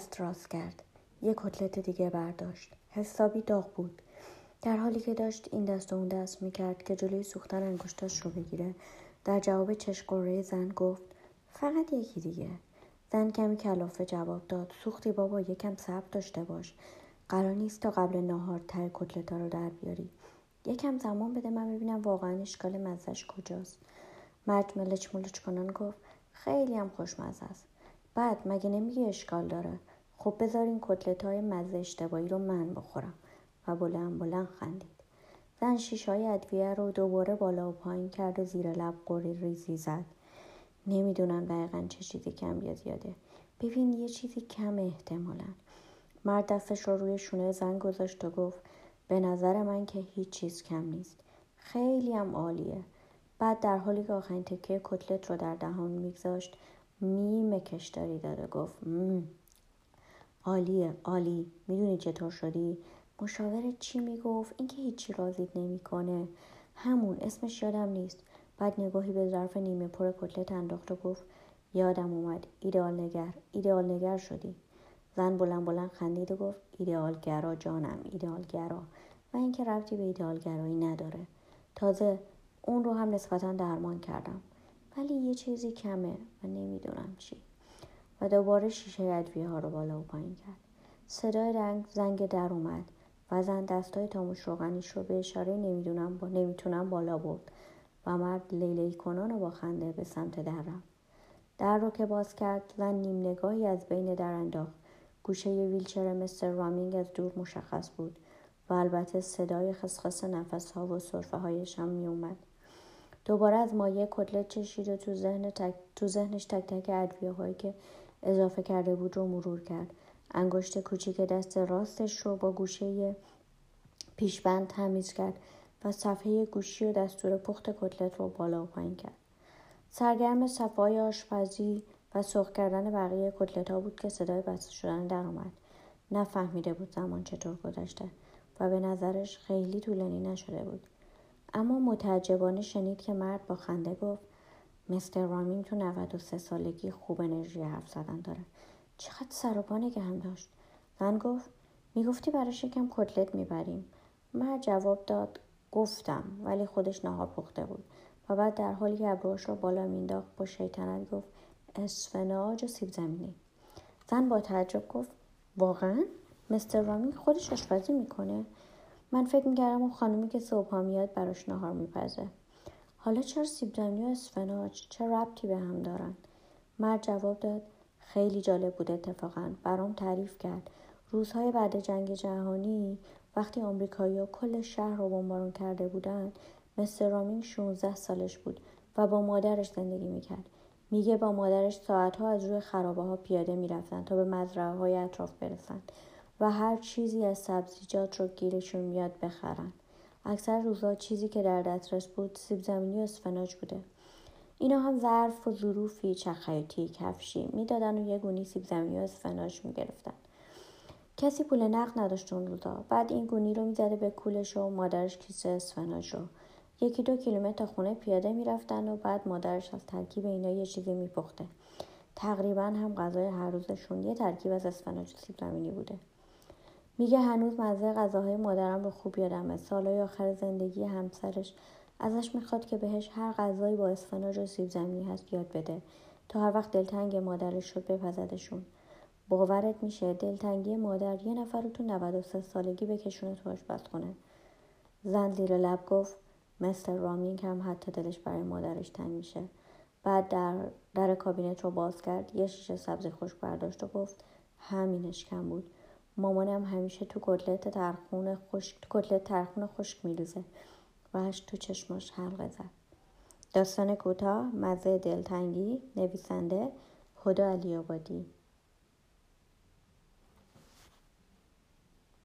دست راست کرد. یک کتلت دیگه برداشت. حسابی داغ بود. در حالی که داشت این دست و اون دست می‌کرد که جلوی سوختن انگشتاش رو بگیره در جواب چشقوره زن گفت فقط یکی دیگه. زن کمی کلافه جواب داد. سوختی بابا یکم صبر داشته باش. قرار نیست تا قبل ناهار ته کتلتا رو در بیاری. یکم زمان بده من ببینم واقعا اشکال مزش کجاست. مرد ملچ ملچ کنان گفت خیلی هم خوشمزه است. بعد مگه نمیگه اشکال داره؟ خب بذار این کتلت های مزه اشتباهی رو من بخورم. و بلند بلند خندید. زن شیشای ادویه رو دوباره بالا و پایین کرد و زیر لب قوری ریزی زد. نمی‌دونم دقیقا چه چیزی کم بیاد یاده ببین یه چیزی کم احتمالا. مرد دستش رو روی شونه زن گذاشت و گفت به نظر من که هیچ چیز کم نیست. خیلی هم عالیه. بعد در حالی که آخرین تکه کتلت رو در دهان میگذاشت میمه کشداری داد و گفت مم. عالیه عالی. می‌دونی چطور شدی؟ مشاورت چی می‌گفت؟ اینکه هیچی رازید نمی‌کنه. همون اسمش یادم نیست. بعد نگاهی به ظرف نیمه پر کتلت انداخت و گفت یادم اومد. ایدئال نگر. ایدئال نگر شدی. زن بلند بلند خندید و گفت ایدئالگرا جانم ایدئالگرا و اینکه ربطی به ایدئالگرایی نداره. تازه اون رو هم نسبتا درمان کردم. ولی یه چیزی کمه. و نمی‌دونم چی. و دوباره شیشه ادویه ها رو بالا و پایین کرد. صدای رنگ زنگ در اومد و زن دستای تاموش روغنیش رو به اشاره نمی‌دونم با نمی‌تونم بالا برد و مرد لیلی کنان و با خنده به سمت در رفت. در رو که باز کرد زن نیم نگاهی از بین در انداخت. گوشه ویلچر مستر رامینگ از دور مشخص بود و البته صدای خسخس نفس ها و صرفه هایش هم می اومد. دوباره از مایه کتلت چشید و تو, ذهن تک... تو ذهنش تک تک ادویه هایی که اضافه کرده بود رو مرور کرد. انگشت کوچیک دست راستش رو با گوشه پیشبند تمیز کرد و صفحه گوشی و دستور پخت کتلت رو بالا و پایین کرد. سرگرم صفای آشپزی و سرخ کردن بقیه کتلت ها بود که صدای بسته شدن در. نفهمیده بود زمان چطور گذشته و به نظرش خیلی طولانی نشده بود. اما متعجبانه شنید که مرد با خنده گفت مستر رامین تو 93 سالگی خوب انرژی حرف زدن داره. چقدر سر و نگه هم داشت. زن گفت می‌گفتی براش یکم کتلت می‌بریم. مرد جواب داد گفتم ولی خودش نهار پخته بود و بعد در حالی که ابروهاش را بالا مینداخت با شیطنت گفت اسفناج و سیب زمینی زن با تعجب گفت واقعا مستر رامین خودش آشپزی می‌کنه من فکر می‌کردم اون خانومی که صبحها میاد براش نهار میپزه حالا چرا سیب زمینی و اسفناج چه ربطی به هم دارن؟ مرد جواب داد خیلی جالب بود اتفاقا. برام تعریف کرد. روزهای بعد جنگ جهانی وقتی آمریکایی‌ها کل شهر رو بمبارون کرده بودند مستر رامینگ 16 سالش بود و با مادرش زندگی می‌کرد. میگه با مادرش ساعتها از روی خرابه ها پیاده می‌رفتن تا به مزرعه های اطراف برسن و هر چیزی از سبزیجات رو گیرشون میاد بخرن. اکثر روزها چیزی که در دسترس بود سیب زمینی و اسفناج بوده. اینا هم ظرف و ظروفی چخیاتی کفشی می‌دادن و یه گونی سیب زمینی و اسفناج می‌گرفتن. کسی پول نقد نداشت اون روزا. بعد این گونی رو می‌زده به کولش و مادرش کیسه اسفناج رو. یکی دو کیلومتر خونه پیاده می‌رفتن و بعد مادرش از ترکیب اینا یه چیزی میپخته. تقریبا هم غذای هر روزشون یه ترکیب از اسفناج و سیب زمینی بوده. میگه هنوز مزه غذاهای مادرم رو خوب یادمه. سالهای آخر زندگی همسرش ازش می‌خواد که بهش هر غذایی با اسفناج و سیب زمینی هست یاد بده تا هر وقت دلتنگ مادرش شد بپزدشون. باورت میشه دلتنگی مادر یه نفر رو تو 93 سالگی بکشونه تو آشپزخونه زن زیر لب گفت مستر رامینگ هم حتی دلش برای مادرش تنگ میشه. بعد در در کابینت رو باز کرد یه شیشه سبزی خشک برداشت و گفت همینش کم بود. مامانم همیشه تو کتلت ترخون خشک تو کتلت ترخون خشک میریزه. و تو چشماش حلقه زد. داستان کوتاه مزه دلتنگی نویسنده خدا علی آبادی